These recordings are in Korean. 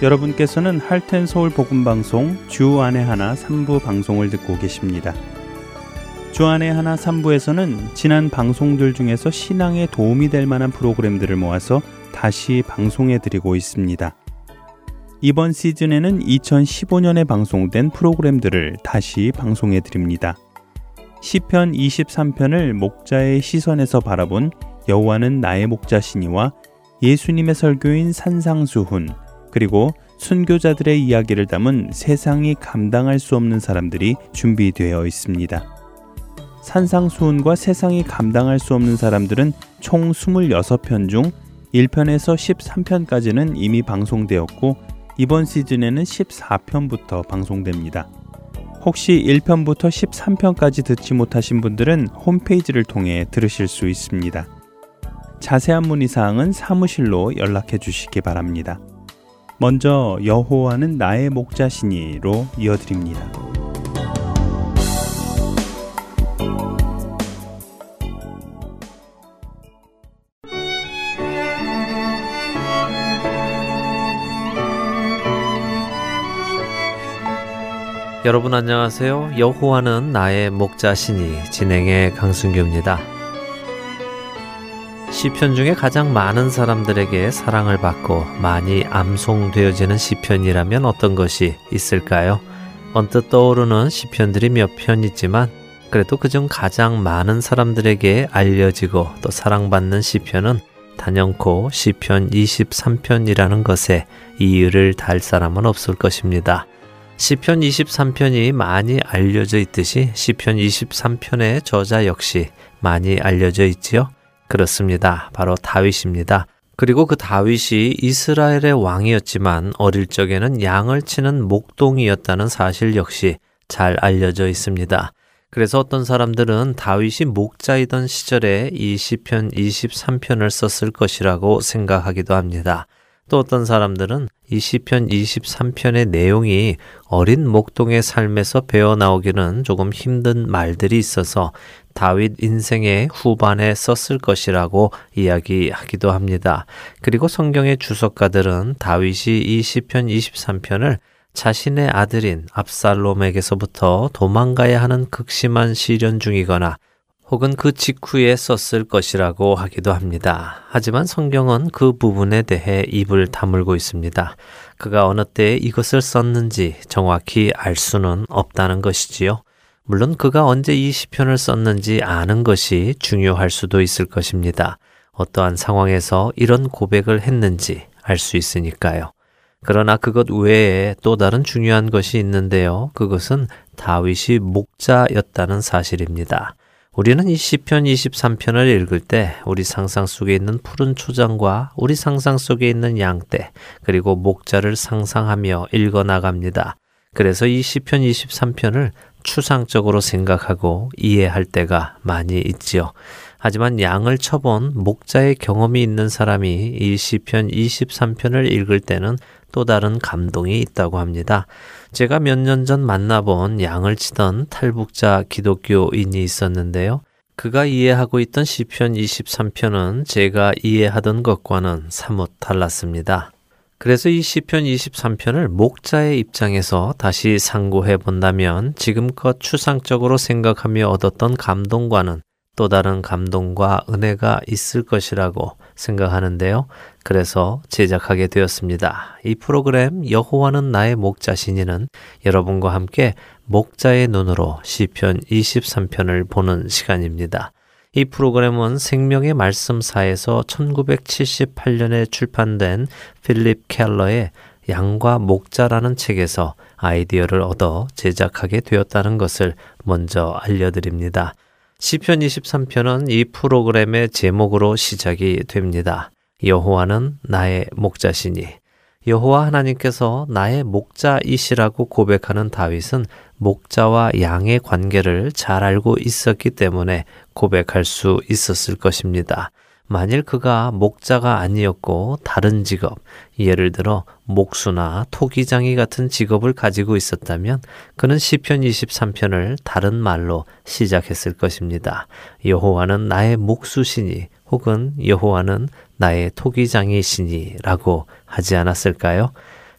여러분께서는 할텐 서울 복음 방송 주 안에 하나 3부 방송을 듣고 계십니다. 주 안에 하나 3부에서는 지난 방송들 중에서 신앙에 도움이 될 만한 프로그램들을 모아서 다시 방송해 드리고 있습니다. 이번 시즌에는 2015년에 방송된 프로그램들을 다시 방송해 드립니다. 시편 23편을 목자의 시선에서 바라본 여호와는 나의 목자시니와 예수님의 설교인 산상수훈 그리고 순교자들의 이야기를 담은 세상이 감당할 수 없는 사람들이 준비되어 있습니다. 산상수훈과 세상이 감당할 수 없는 사람들은 총 26편 중 1편에서 13편까지는 이미 방송되었고 이번 시즌에는 14편부터 방송됩니다. 혹시 1편부터 13편까지 듣지 못하신 분들은 홈페이지를 통해 들으실 수 있습니다. 자세한 문의 사항은 사무실로 연락해 주시기 바랍니다. 먼저 여호와는 나의 목자시니로 이어드립니다. 여러분 안녕하세요. 여호와는 나의 목자시니 진행의 강순규입니다. 시편 중에 가장 많은 사람들에게 사랑을 받고 많이 암송되어지는 시편이라면 어떤 것이 있을까요? 언뜻 떠오르는 시편들이 몇 편 있지만 그래도 그중 가장 많은 사람들에게 알려지고 또 사랑받는 시편은 단연코 시편 23편이라는 것에 이유를 달 사람은 없을 것입니다. 시편 23편이 많이 알려져 있듯이 시편 23편의 저자 역시 많이 알려져 있지요. 그렇습니다. 바로 다윗입니다. 그리고 그 다윗이 이스라엘의 왕이었지만 어릴 적에는 양을 치는 목동이었다는 사실 역시 잘 알려져 있습니다. 그래서 어떤 사람들은 다윗이 목자이던 시절에 이 시편 23편을 썼을 것이라고 생각하기도 합니다. 또 어떤 사람들은 이 시편 23편의 내용이 어린 목동의 삶에서 배어 나오기는 조금 힘든 말들이 있어서 다윗 인생의 후반에 썼을 것이라고 이야기하기도 합니다. 그리고 성경의 주석가들은 다윗이 이 시편 23편을 자신의 아들인 압살롬에게서부터 도망가야 하는 극심한 시련 중이거나 혹은 그 직후에 썼을 것이라고 하기도 합니다. 하지만 성경은 그 부분에 대해 입을 다물고 있습니다. 그가 어느 때 이것을 썼는지 정확히 알 수는 없다는 것이지요. 물론 그가 언제 이 시편을 썼는지 아는 것이 중요할 수도 있을 것입니다. 어떠한 상황에서 이런 고백을 했는지 알 수 있으니까요. 그러나 그것 외에 또 다른 중요한 것이 있는데요. 그것은 다윗이 목자였다는 사실입니다. 우리는 이 시편 23편을 읽을 때 우리 상상 속에 있는 푸른 초장과 우리 상상 속에 있는 양떼 그리고 목자를 상상하며 읽어 나갑니다. 그래서 이 시편 23편을 추상적으로 생각하고 이해할 때가 많이 있지요. 하지만 양을 쳐본 목자의 경험이 있는 사람이 이 시편 23편을 읽을 때는 또 다른 감동이 있다고 합니다. 제가 몇 년 전 만나본 양을 치던 탈북자 기독교인이 있었는데요. 그가 이해하고 있던 시편 23편은 제가 이해하던 것과는 사뭇 달랐습니다. 그래서 이 시편 23편을 목자의 입장에서 다시 상고해 본다면 지금껏 추상적으로 생각하며 얻었던 감동과는 또 다른 감동과 은혜가 있을 것이라고 생각하는데요. 그래서 제작하게 되었습니다. 이 프로그램 여호와는 나의 목자신이는 여러분과 함께 목자의 눈으로 시편 23편을 보는 시간입니다. 이 프로그램은 생명의 말씀사에서 1978년에 출판된 필립 켈러의 양과 목자라는 책에서 아이디어를 얻어 제작하게 되었다는 것을 먼저 알려드립니다. 시편 23편은 이 프로그램의 제목으로 시작이 됩니다. 여호와는 나의 목자시니 여호와 하나님께서 나의 목자이시라고 고백하는 다윗은 목자와 양의 관계를 잘 알고 있었기 때문에 고백할 수 있었을 것입니다. 만일 그가 목자가 아니었고 다른 직업, 예를 들어 목수나 토기장이 같은 직업을 가지고 있었다면 그는 시편 23편을 다른 말로 시작했을 것입니다. 여호와는 나의 목수시니 혹은 여호와는 나의 토기장이시니라고 하지 않았을까요?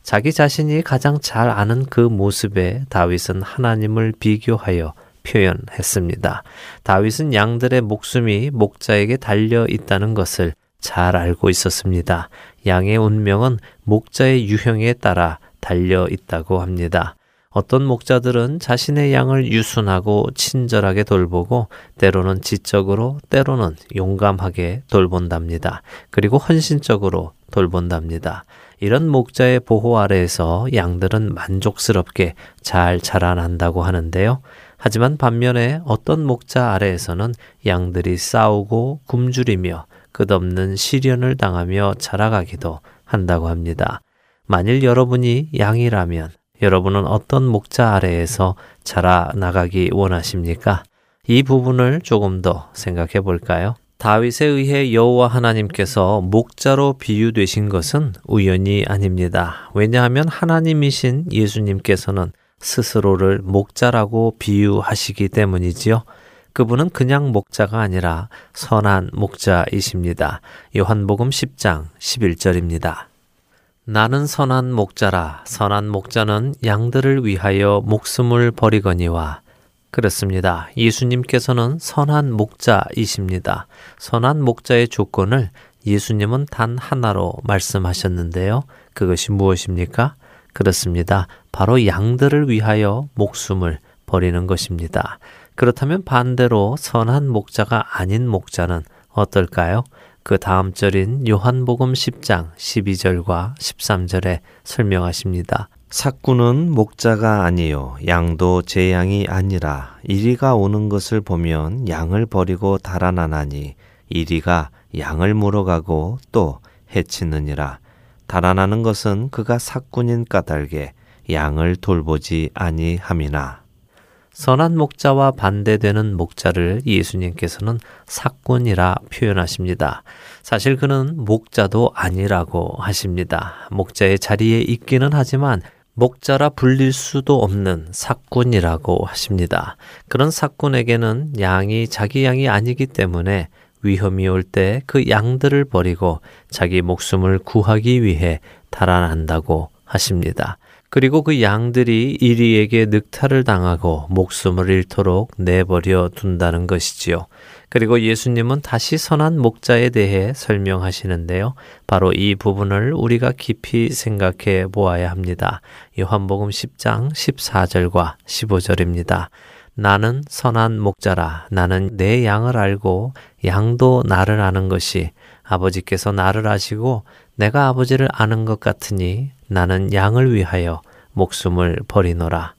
자기 자신이 가장 잘 아는 그 모습에 다윗은 하나님을 비교하여 표현했습니다. 다윗은 양들의 목숨이 목자에게 달려 있다는 것을 잘 알고 있었습니다. 양의 운명은 목자의 유형에 따라 달려 있다고 합니다. 어떤 목자들은 자신의 양을 유순하고 친절하게 돌보고 때로는 지적으로 때로는 용감하게 돌본답니다. 그리고 헌신적으로 돌본답니다. 이런 목자의 보호 아래에서 양들은 만족스럽게 잘 자라난다고 하는데요. 하지만 반면에 어떤 목자 아래에서는 양들이 싸우고 굶주리며 끝없는 시련을 당하며 자라가기도 한다고 합니다. 만일 여러분이 양이라면 여러분은 어떤 목자 아래에서 자라나가기 원하십니까? 이 부분을 조금 더 생각해 볼까요? 다윗에 의해 여호와 하나님께서 목자로 비유되신 것은 우연이 아닙니다. 왜냐하면 하나님이신 예수님께서는 스스로를 목자라고 비유하시기 때문이지요. 그분은 그냥 목자가 아니라 선한 목자이십니다. 요한복음 10장 11절입니다. 나는 선한 목자라 선한 목자는 양들을 위하여 목숨을 버리거니와 그렇습니다. 예수님께서는 선한 목자이십니다. 선한 목자의 조건을 예수님은 단 하나로 말씀하셨는데요. 그것이 무엇입니까? 그렇습니다. 바로 양들을 위하여 목숨을 버리는 것입니다. 그렇다면 반대로 선한 목자가 아닌 목자는 어떨까요? 그 다음 절인 요한복음 10장 12절과 13절에 설명하십니다. 삭구는 목자가 아니요 양도 제 양이 아니라 이리가 오는 것을 보면 양을 버리고 달아나나니 이리가 양을 물어가고 또 해치느니라 달아나는 것은 그가 삭군인 까닭에 양을 돌보지 아니함이나 선한 목자와 반대되는 목자를 예수님께서는 사꾼이라 표현하십니다. 사실 그는 목자도 아니라고 하십니다. 목자의 자리에 있기는 하지만 목자라 불릴 수도 없는 사꾼이라고 하십니다. 그런 사꾼에게는 양이 자기 양이 아니기 때문에 위험이 올 때 그 양들을 버리고 자기 목숨을 구하기 위해 달아난다고 하십니다. 그리고 그 양들이 이리에게 늑탈을 당하고 목숨을 잃도록 내버려 둔다는 것이지요. 그리고 예수님은 다시 선한 목자에 대해 설명하시는데요. 바로 이 부분을 우리가 깊이 생각해 보아야 합니다. 요한복음 10장 14절과 15절입니다. 나는 선한 목자라. 나는 내 양을 알고 양도 나를 아는 것이 아버지께서 나를 아시고 내가 아버지를 아는 것 같으니 나는 양을 위하여 목숨을 버리노라.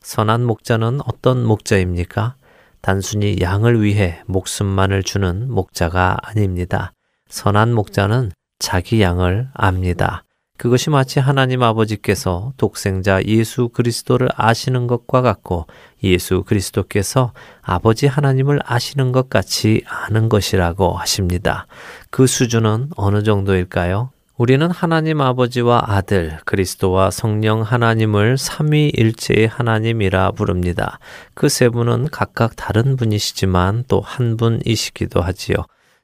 선한 목자는 어떤 목자입니까? 단순히 양을 위해 목숨만을 주는 목자가 아닙니다. 선한 목자는 자기 양을 압니다. 그것이 마치 하나님 아버지께서 독생자 예수 그리스도를 아시는 것과 같고 예수 그리스도께서 아버지 하나님을 아시는 것 같이 아는 것이라고 하십니다. 그 수준은 어느 정도일까요? 우리는 하나님 아버지와 아들, 그리스도와 성령 하나님을 삼위일체의 하나님이라 부릅니다. 그 세 분은 각각 다른 분이시지만 또 한 분이시기도 하지요.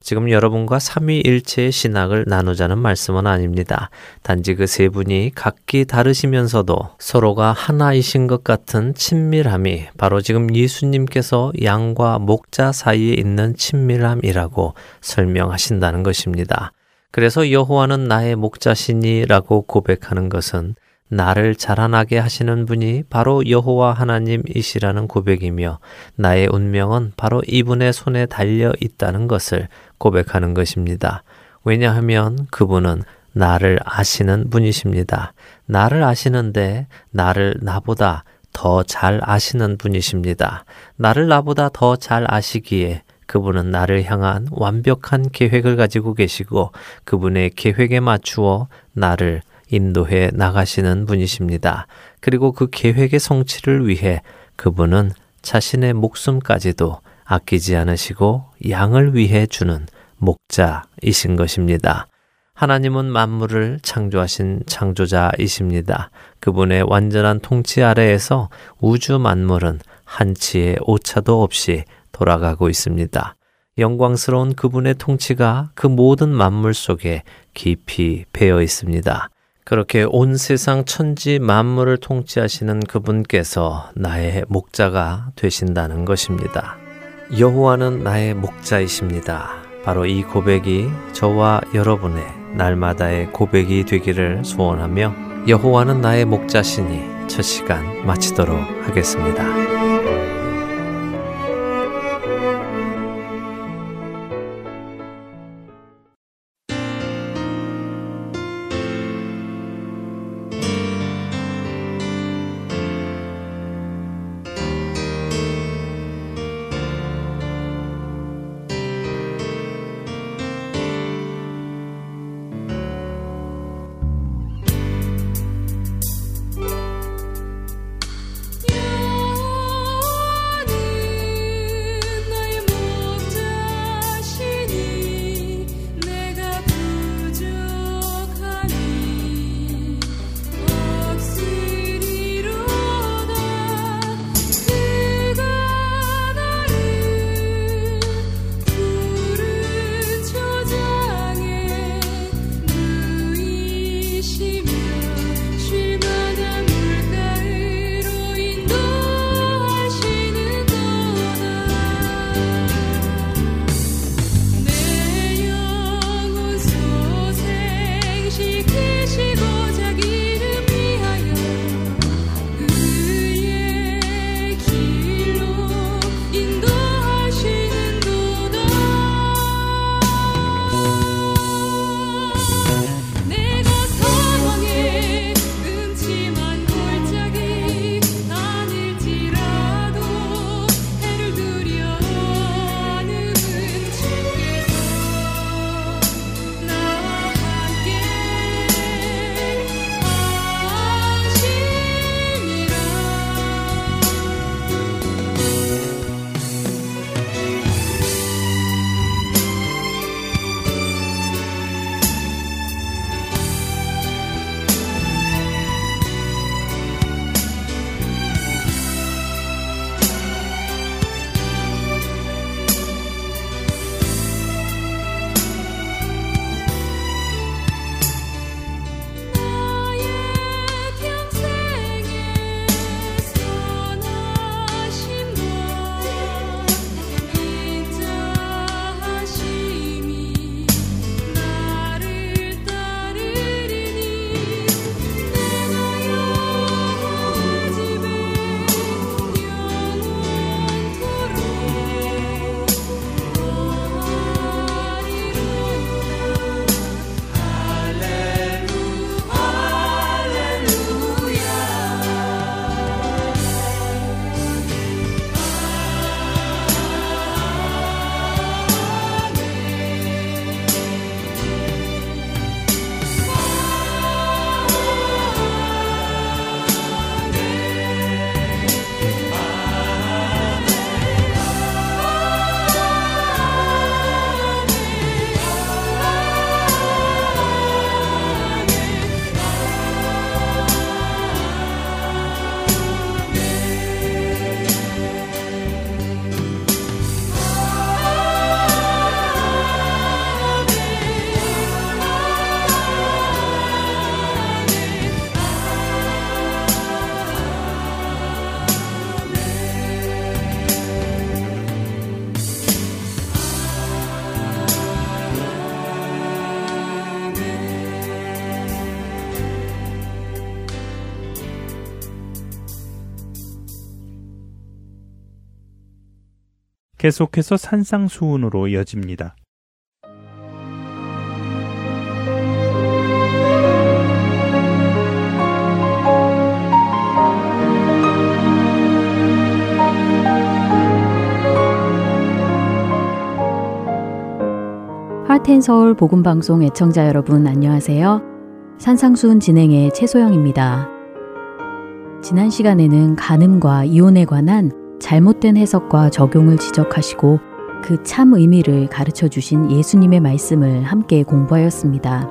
지금 여러분과 삼위일체의 신학을 나누자는 말씀은 아닙니다. 단지 그 세 분이 각기 다르시면서도 서로가 하나이신 것 같은 친밀함이 바로 지금 예수님께서 양과 목자 사이에 있는 친밀함이라고 설명하신다는 것입니다. 그래서 여호와는 나의 목자시니라고 고백하는 것은 나를 자라나게 하시는 분이 바로 여호와 하나님이시라는 고백이며 나의 운명은 바로 이분의 손에 달려 있다는 것을 고백하는 것입니다. 왜냐하면 그분은 나를 아시는 분이십니다. 나를 아시는데 나를 나보다 더 잘 아시는 분이십니다. 나를 나보다 더 잘 아시기에 그분은 나를 향한 완벽한 계획을 가지고 계시고 그분의 계획에 맞추어 나를 인도해 나가시는 분이십니다. 그리고 그 계획의 성취를 위해 그분은 자신의 목숨까지도 아끼지 않으시고 양을 위해 주는 목자이신 것입니다. 하나님은 만물을 창조하신 창조자이십니다. 그분의 완전한 통치 아래에서 우주 만물은 한치의 오차도 없이 돌아가고 있습니다. 영광스러운 그분의 통치가 그 모든 만물 속에 깊이 배어 있습니다. 그렇게 온 세상 천지 만물을 통치하시는 그분께서 나의 목자가 되신다는 것입니다. 여호와는 나의 목자이십니다. 바로 이 고백이 저와 여러분의 날마다의 고백이 되기를 소원하며 여호와는 나의 목자시니 첫 시간 마치도록 하겠습니다. 계속해서 산상수훈으로 이어집니다. 하텐 서울 복음 방송 애청자 여러분 안녕하세요. 산상수훈 진행의 최소영입니다. 지난 시간에는 간음과 이혼에 관한 잘못된 해석과 적용을 지적하시고 그 참 의미를 가르쳐 주신 예수님의 말씀을 함께 공부하였습니다.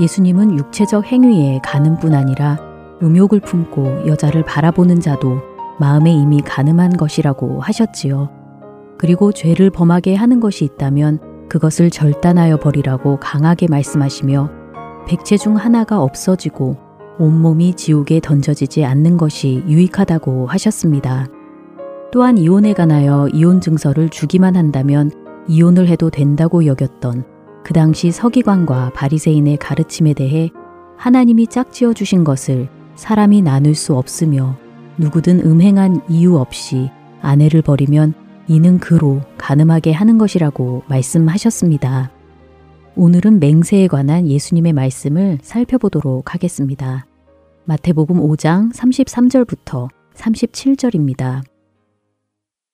예수님은 육체적 행위에 가늠뿐 아니라 음욕을 품고 여자를 바라보는 자도 마음에 이미 가늠한 것이라고 하셨지요. 그리고 죄를 범하게 하는 것이 있다면 그것을 절단하여 버리라고 강하게 말씀하시며 백체 중 하나가 없어지고 온몸이 지옥에 던져지지 않는 것이 유익하다고 하셨습니다. 또한 이혼에 관하여 이혼 증서를 주기만 한다면 이혼을 해도 된다고 여겼던 그 당시 서기관과 바리새인의 가르침에 대해 하나님이 짝지어 주신 것을 사람이 나눌 수 없으며 누구든 음행한 이유 없이 아내를 버리면 이는 그로 가늠하게 하는 것이라고 말씀하셨습니다. 오늘은 맹세에 관한 예수님의 말씀을 살펴보도록 하겠습니다. 마태복음 5장 33절부터 37절입니다.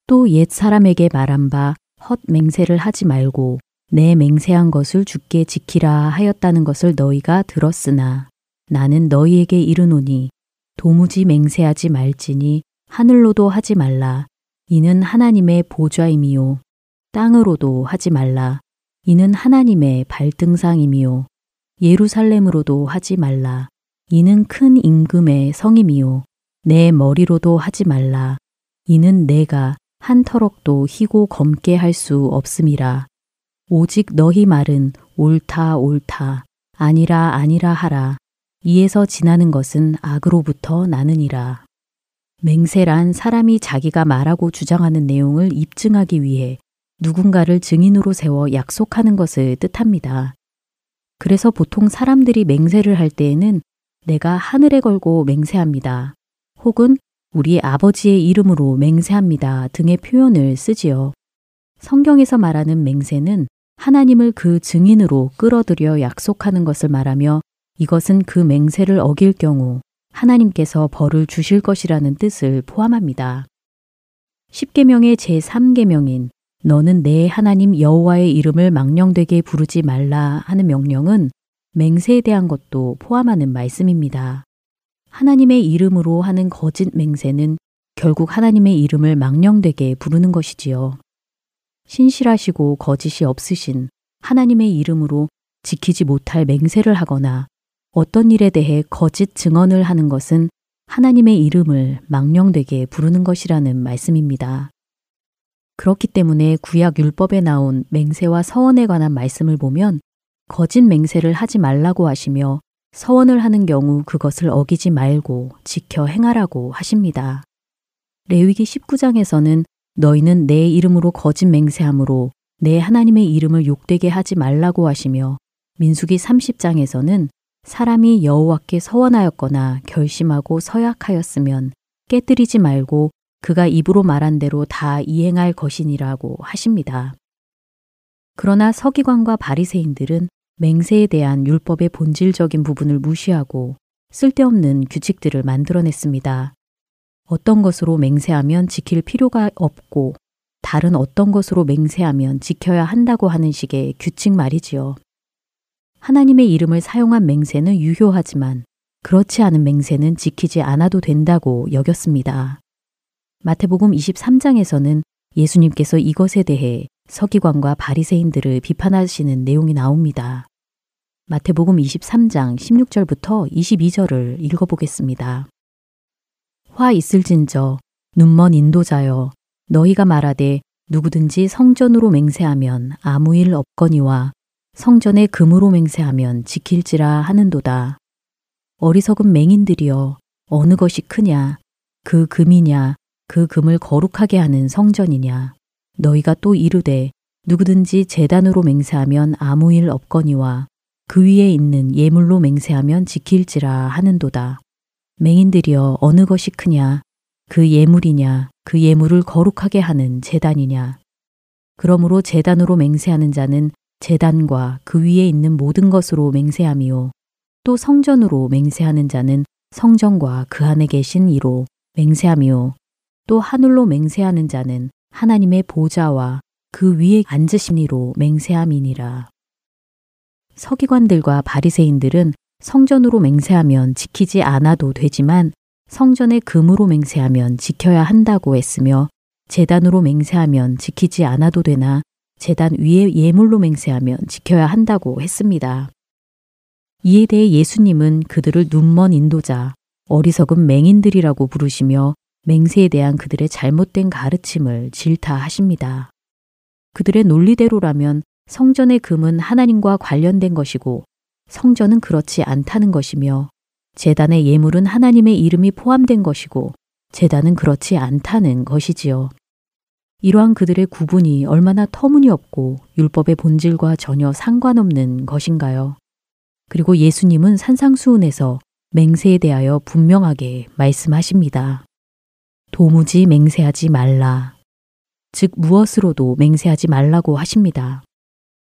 또 옛 사람에게 말한 바 헛 맹세를 하지 말고 내 맹세한 것을 죽게 지키라 하였다는 것을 너희가 들었으나 나는 너희에게 이르노니 도무지 맹세하지 말지니 하늘로도 하지 말라. 이는 하나님의 보좌임이요. 땅으로도 하지 말라. 이는 하나님의 발등상임이요. 예루살렘으로도 하지 말라. 이는 큰 임금의 성임이요. 내 머리로도 하지 말라. 이는 내가 한 터럭도 희고 검게 할 수 없음이라. 오직 너희 말은 옳다 옳다 아니라 아니라 하라. 이에서 지나는 것은 악으로부터 나느니라. 맹세란 사람이 자기가 말하고 주장하는 내용을 입증하기 위해 누군가를 증인으로 세워 약속하는 것을 뜻합니다. 그래서 보통 사람들이 맹세를 할 때에는 내가 하늘에 걸고 맹세합니다. 혹은 우리 아버지의 이름으로 맹세합니다 등의 표현을 쓰지요. 성경에서 말하는 맹세는 하나님을 그 증인으로 끌어들여 약속하는 것을 말하며 이것은 그 맹세를 어길 경우 하나님께서 벌을 주실 것이라는 뜻을 포함합니다. 10계명의 제3계명인 너는 내 하나님 여호와의 이름을 망령되게 부르지 말라 하는 명령은 맹세에 대한 것도 포함하는 말씀입니다. 하나님의 이름으로 하는 거짓 맹세는 결국 하나님의 이름을 망령되게 부르는 것이지요. 신실하시고 거짓이 없으신 하나님의 이름으로 지키지 못할 맹세를 하거나 어떤 일에 대해 거짓 증언을 하는 것은 하나님의 이름을 망령되게 부르는 것이라는 말씀입니다. 그렇기 때문에 구약 율법에 나온 맹세와 서원에 관한 말씀을 보면 거짓 맹세를 하지 말라고 하시며 서원을 하는 경우 그것을 어기지 말고 지켜 행하라고 하십니다. 레위기 19장에서는 너희는 내 이름으로 거짓 맹세함으로 내 하나님의 이름을 욕되게 하지 말라고 하시며 민수기 30장에서는 사람이 여호와께 서원하였거나 결심하고 서약하였으면 깨뜨리지 말고 그가 입으로 말한 대로 다 이행할 것이니라고 하십니다. 그러나 서기관과 바리새인들은 맹세에 대한 율법의 본질적인 부분을 무시하고 쓸데없는 규칙들을 만들어냈습니다. 어떤 것으로 맹세하면 지킬 필요가 없고 다른 어떤 것으로 맹세하면 지켜야 한다고 하는 식의 규칙 말이지요. 하나님의 이름을 사용한 맹세는 유효하지만 그렇지 않은 맹세는 지키지 않아도 된다고 여겼습니다. 마태복음 23장에서는 예수님께서 이것에 대해 서기관과 바리새인들을 비판하시는 내용이 나옵니다. 마태복음 23장 16절부터 22절을 읽어보겠습니다. 화 있을진저 눈먼 인도자여 너희가 말하되 누구든지 성전으로 맹세하면 아무 일 없거니와 성전에 금으로 맹세하면 지킬지라 하는도다. 어리석은 맹인들이여 어느 것이 크냐 그 금이냐 그 금을 거룩하게 하는 성전이냐 너희가 또 이르되 누구든지 재단으로 맹세하면 아무 일 없거니와 그 위에 있는 예물로 맹세하면 지킬지라 하는도다. 맹인들이여 어느 것이 크냐? 그 예물이냐? 그 예물을 거룩하게 하는 재단이냐? 그러므로 재단으로 맹세하는 자는 재단과 그 위에 있는 모든 것으로 맹세함이요. 또 성전으로 맹세하는 자는 성전과 그 안에 계신 이로 맹세함이요. 또 하늘로 맹세하는 자는 하나님의 보좌와 그 위에 앉으신 이로 맹세함이니라. 서기관들과 바리새인들은 성전으로 맹세하면 지키지 않아도 되지만 성전의 금으로 맹세하면 지켜야 한다고 했으며 재단으로 맹세하면 지키지 않아도 되나 재단 위에 예물로 맹세하면 지켜야 한다고 했습니다. 이에 대해 예수님은 그들을 눈먼 인도자, 어리석은 맹인들이라고 부르시며 맹세에 대한 그들의 잘못된 가르침을 질타하십니다. 그들의 논리대로라면 성전의 금은 하나님과 관련된 것이고 성전은 그렇지 않다는 것이며 재단의 예물은 하나님의 이름이 포함된 것이고 재단은 그렇지 않다는 것이지요. 이러한 그들의 구분이 얼마나 터무니없고 율법의 본질과 전혀 상관없는 것인가요? 그리고 예수님은 산상수훈에서 맹세에 대하여 분명하게 말씀하십니다. 도무지 맹세하지 말라. 즉 무엇으로도 맹세하지 말라고 하십니다.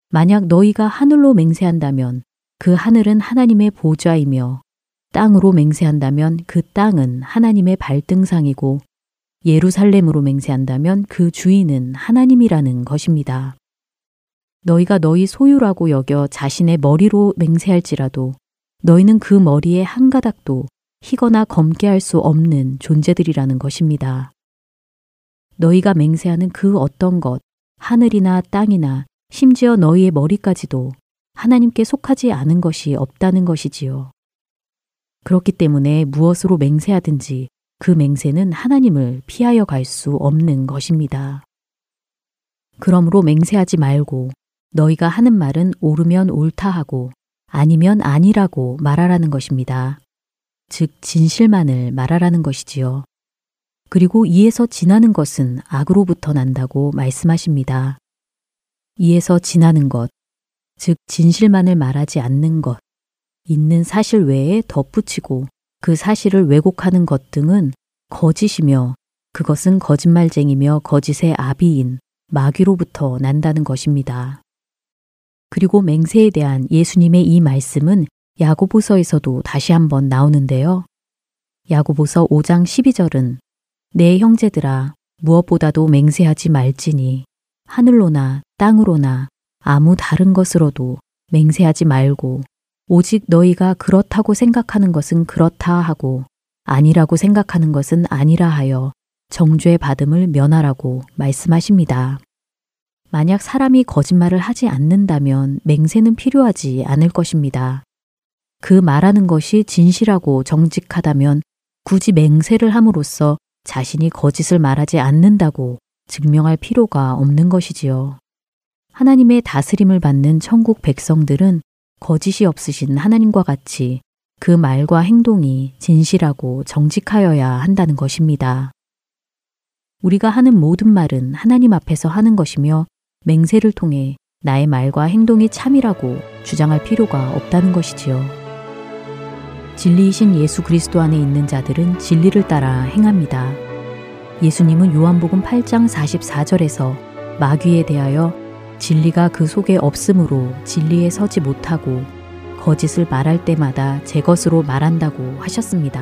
만약 너희가 하늘로 맹세한다면 그 하늘은 하나님의 보좌이며 땅으로 맹세한다면 그 땅은 하나님의 발등상이고 예루살렘으로 맹세한다면 그 주인은 하나님이라는 것입니다. 너희가 너희 소유라고 여겨 자신의 머리로 맹세할지라도 너희는 그 머리에 한 가닥도 희거나 검게 할 수 없는 존재들이라는 것입니다. 너희가 맹세하는 그 어떤 것, 하늘이나 땅이나 심지어 너희의 머리까지도 하나님께 속하지 않은 것이 없다는 것이지요. 그렇기 때문에 무엇으로 맹세하든지 그 맹세는 하나님을 피하여 갈 수 없는 것입니다. 그러므로 맹세하지 말고 너희가 하는 말은 옳으면 옳다 하고 아니면 아니라고 말하라는 것입니다. 즉, 진실만을 말하라는 것이지요. 그리고 이에서 지나는 것은 악으로부터 난다고 말씀하십니다. 이에서 지나는 것, 즉, 진실만을 말하지 않는 것, 있는 사실 외에 덧붙이고 그 사실을 왜곡하는 것 등은 거짓이며 그것은 거짓말쟁이며 거짓의 아비인 마귀로부터 난다는 것입니다. 그리고 맹세에 대한 예수님의 이 말씀은 야고보서에서도 다시 한번 나오는데요. 야고보서 5장 12절은 내 형제들아 무엇보다도 맹세하지 말지니 하늘로나 땅으로나 아무 다른 것으로도 맹세하지 말고 오직 너희가 그렇다고 생각하는 것은 그렇다 하고 아니라고 생각하는 것은 아니라 하여 정죄 받음을 면하라고 말씀하십니다. 만약 사람이 거짓말을 하지 않는다면 맹세는 필요하지 않을 것입니다. 그 말하는 것이 진실하고 정직하다면 굳이 맹세를 함으로써 자신이 거짓을 말하지 않는다고 증명할 필요가 없는 것이지요. 하나님의 다스림을 받는 천국 백성들은 거짓이 없으신 하나님과 같이 그 말과 행동이 진실하고 정직하여야 한다는 것입니다. 우리가 하는 모든 말은 하나님 앞에서 하는 것이며 맹세를 통해 나의 말과 행동이 참이라고 주장할 필요가 없다는 것이지요. 진리이신 예수 그리스도 안에 있는 자들은 진리를 따라 행합니다. 예수님은 요한복음 8장 44절에서 마귀에 대하여 진리가 그 속에 없으므로 진리에 서지 못하고 거짓을 말할 때마다 제 것으로 말한다고 하셨습니다.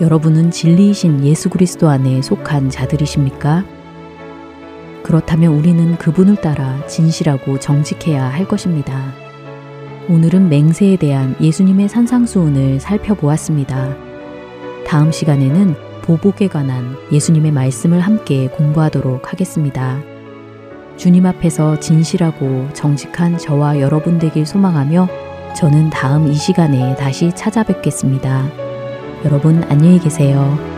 여러분은 진리이신 예수 그리스도 안에 속한 자들이십니까? 그렇다면 우리는 그분을 따라 진실하고 정직해야 할 것입니다. 오늘은 맹세에 대한 예수님의 산상수훈을 살펴보았습니다. 다음 시간에는 보복에 관한 예수님의 말씀을 함께 공부하도록 하겠습니다. 주님 앞에서 진실하고 정직한 저와 여러분 되길 소망하며 저는 다음 이 시간에 다시 찾아뵙겠습니다. 여러분 안녕히 계세요.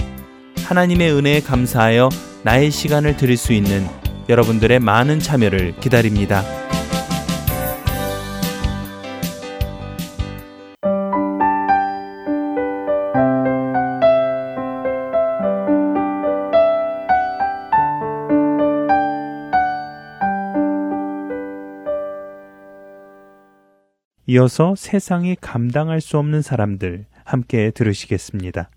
하나님의 은혜에 감사하여 나의 시간을 드릴 수 있는 여러분들의 많은 참여를 기다립니다. 이어서 세상이 감당할 수 없는 사람들 함께 들으시겠습니다.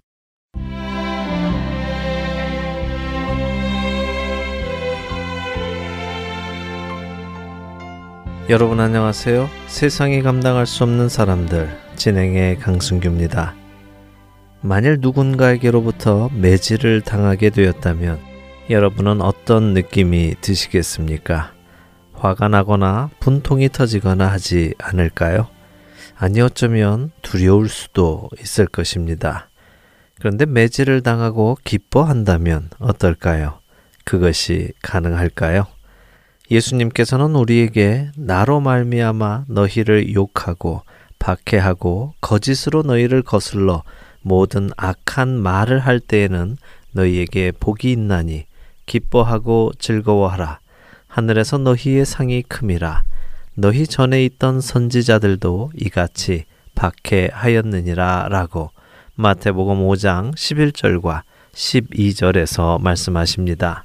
여러분 안녕하세요. 세상이 감당할 수 없는 사람들 진행의 강승규입니다. 만일 누군가에게로부터 매질을 당하게 되었다면 여러분은 어떤 느낌이 드시겠습니까? 화가 나거나 분통이 터지거나 하지 않을까요? 아니 어쩌면 두려울 수도 있을 것입니다. 그런데 매질을 당하고 기뻐한다면 어떨까요? 그것이 가능할까요? 예수님께서는 우리에게 나로 말미암아 너희를 욕하고 박해하고 거짓으로 너희를 거슬러 모든 악한 말을 할 때에는 너희에게 복이 있나니 기뻐하고 즐거워하라 하늘에서 너희의 상이 큼이라 너희 전에 있던 선지자들도 이같이 박해하였느니라 라고 마태복음 5장 11절과 12절에서 말씀하십니다.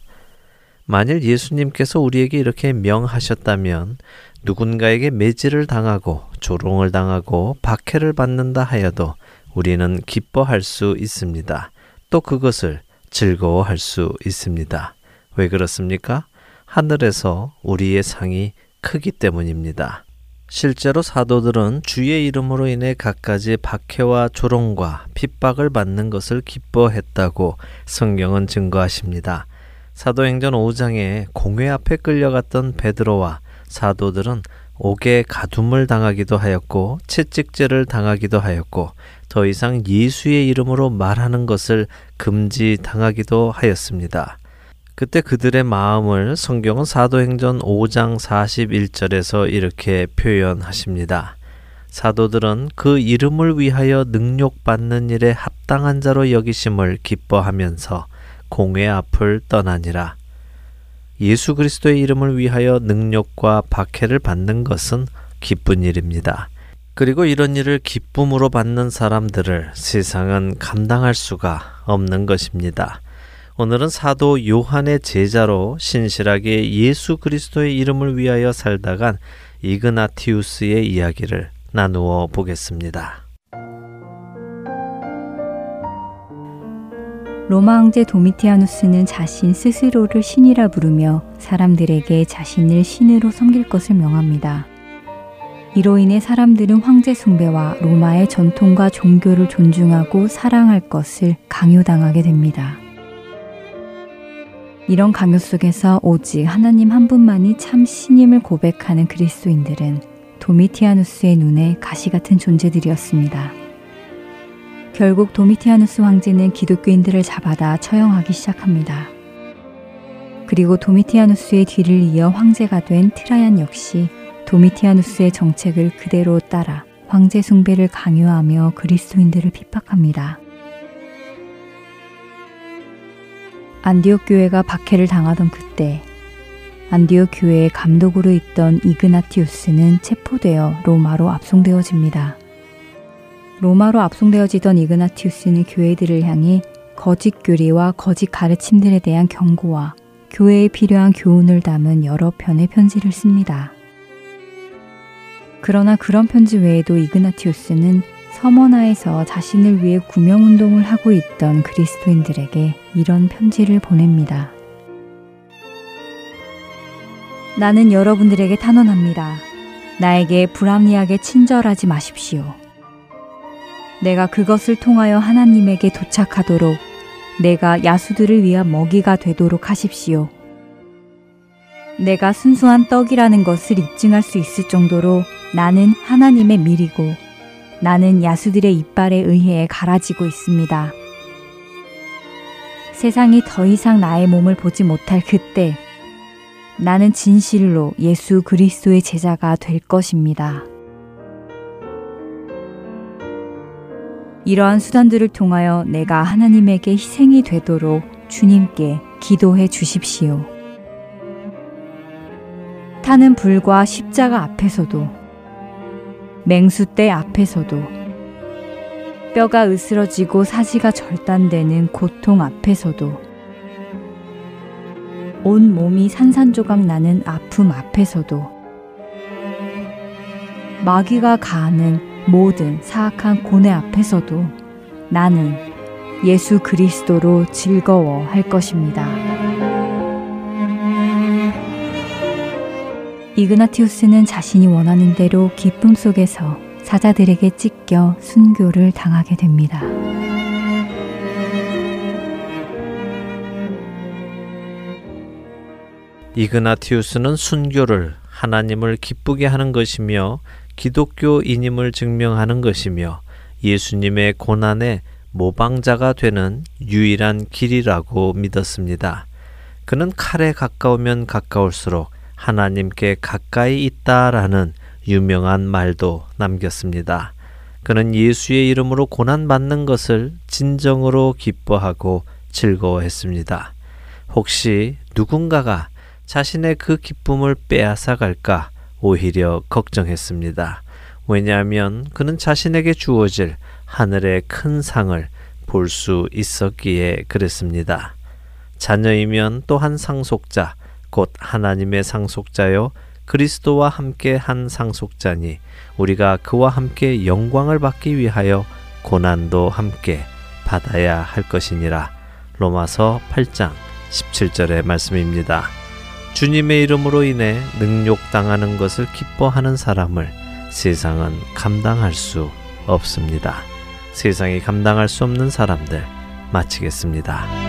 만일 예수님께서 우리에게 이렇게 명하셨다면 누군가에게 매질을 당하고 조롱을 당하고 박해를 받는다 하여도 우리는 기뻐할 수 있습니다. 또 그것을 즐거워할 수 있습니다. 왜 그렇습니까? 하늘에서 우리의 상이 크기 때문입니다. 실제로 사도들은 주의 이름으로 인해 갖가지 박해와 조롱과 핍박을 받는 것을 기뻐했다고 성경은 증거하십니다. 사도행전 5장에 공회 앞에 끌려갔던 베드로와 사도들은 옥에 가둠을 당하기도 하였고 채찍질을 당하기도 하였고 더 이상 예수의 이름으로 말하는 것을 금지 당하기도 하였습니다. 그때 그들의 마음을 성경은 사도행전 5장 41절에서 이렇게 표현하십니다. 사도들은 그 이름을 위하여 능욕받는 일에 합당한 자로 여기심을 기뻐하면서 공회 앞을 떠나니라. 예수 그리스도의 이름을 위하여 능력과 박해를 받는 것은 기쁜 일입니다. 그리고 이런 일을 기쁨으로 받는 사람들을 세상은 감당할 수가 없는 것입니다. 오늘은 사도 요한의 제자로 신실하게 예수 그리스도의 이름을 위하여 살다간 이그나티우스의 이야기를 나누어 보겠습니다. 로마 황제 도미티아누스는 자신 스스로를 신이라 부르며 사람들에게 자신을 신으로 섬길 것을 명합니다. 이로 인해 사람들은 황제 숭배와 로마의 전통과 종교를 존중하고 사랑할 것을 강요당하게 됩니다. 이런 강요 속에서 오직 하나님 한 분만이 참 신임을 고백하는 그리스도인들은 도미티아누스의 눈에 가시 같은 존재들이었습니다. 결국 도미티아누스 황제는 기독교인들을 잡아다 처형하기 시작합니다. 그리고 도미티아누스의 뒤를 이어 황제가 된 트라얀 역시 도미티아누스의 정책을 그대로 따라 황제 숭배를 강요하며 그리스도인들을 핍박합니다. 안디옥 교회가 박해를 당하던 그때 안디옥 교회의 감독으로 있던 이그나티우스는 체포되어 로마로 압송되어집니다. 로마로 압송되어지던 이그나티우스는 교회들을 향해 거짓 교리와 거짓 가르침들에 대한 경고와 교회에 필요한 교훈을 담은 여러 편의 편지를 씁니다. 그러나 그런 편지 외에도 이그나티우스는 서머나에서 자신을 위해 구명운동을 하고 있던 그리스도인들에게 이런 편지를 보냅니다. 나는 여러분들에게 탄원합니다. 나에게 불합리하게 친절하지 마십시오. 내가 그것을 통하여 하나님에게 도착하도록 내가 야수들을 위한 먹이가 되도록 하십시오. 내가 순수한 떡이라는 것을 입증할 수 있을 정도로 나는 하나님의 밀이고 나는 야수들의 이빨에 의해 갈아지고 있습니다. 세상이 더 이상 나의 몸을 보지 못할 그때 나는 진실로 예수 그리스도의 제자가 될 것입니다. 이러한 수단들을 통하여 내가 하나님에게 희생이 되도록 주님께 기도해 주십시오. 타는 불과 십자가 앞에서도 맹수대 앞에서도 뼈가 으스러지고 사지가 절단되는 고통 앞에서도 온 몸이 산산조각 나는 아픔 앞에서도 마귀가 가하는 모든 사악한 고뇌 앞에서도 나는 예수 그리스도로 즐거워 할 것입니다. 이그나티우스는 자신이 원하는 대로 기쁨 속에서 사자들에게 찢겨 순교를 당하게 됩니다. 이그나티우스는 순교를 하나님을 기쁘게 하는 것이며 기독교인임을 증명하는 것이며 예수님의 고난의 모방자가 되는 유일한 길이라고 믿었습니다. 그는 칼에 가까우면 가까울수록 하나님께 가까이 있다라는 유명한 말도 남겼습니다. 그는 예수의 이름으로 고난받는 것을 진정으로 기뻐하고 즐거워했습니다. 혹시 누군가가 자신의 그 기쁨을 빼앗아 갈까 오히려 걱정했습니다. 왜냐하면 그는 자신에게 주어질 하늘의 큰 상을 볼 수 있었기에 그랬습니다. 자녀이면 또한 상속자, 곧 하나님의 상속자요, 그리스도와 함께 한 상속자니 우리가 그와 함께 영광을 받기 위하여 고난도 함께 받아야 할 것이니라. 로마서 8장 17절의 말씀입니다. 주님의 이름으로 인해 능욕당하는 것을 기뻐하는 사람을 세상은 감당할 수 없습니다. 세상이 감당할 수 없는 사람들 마치겠습니다.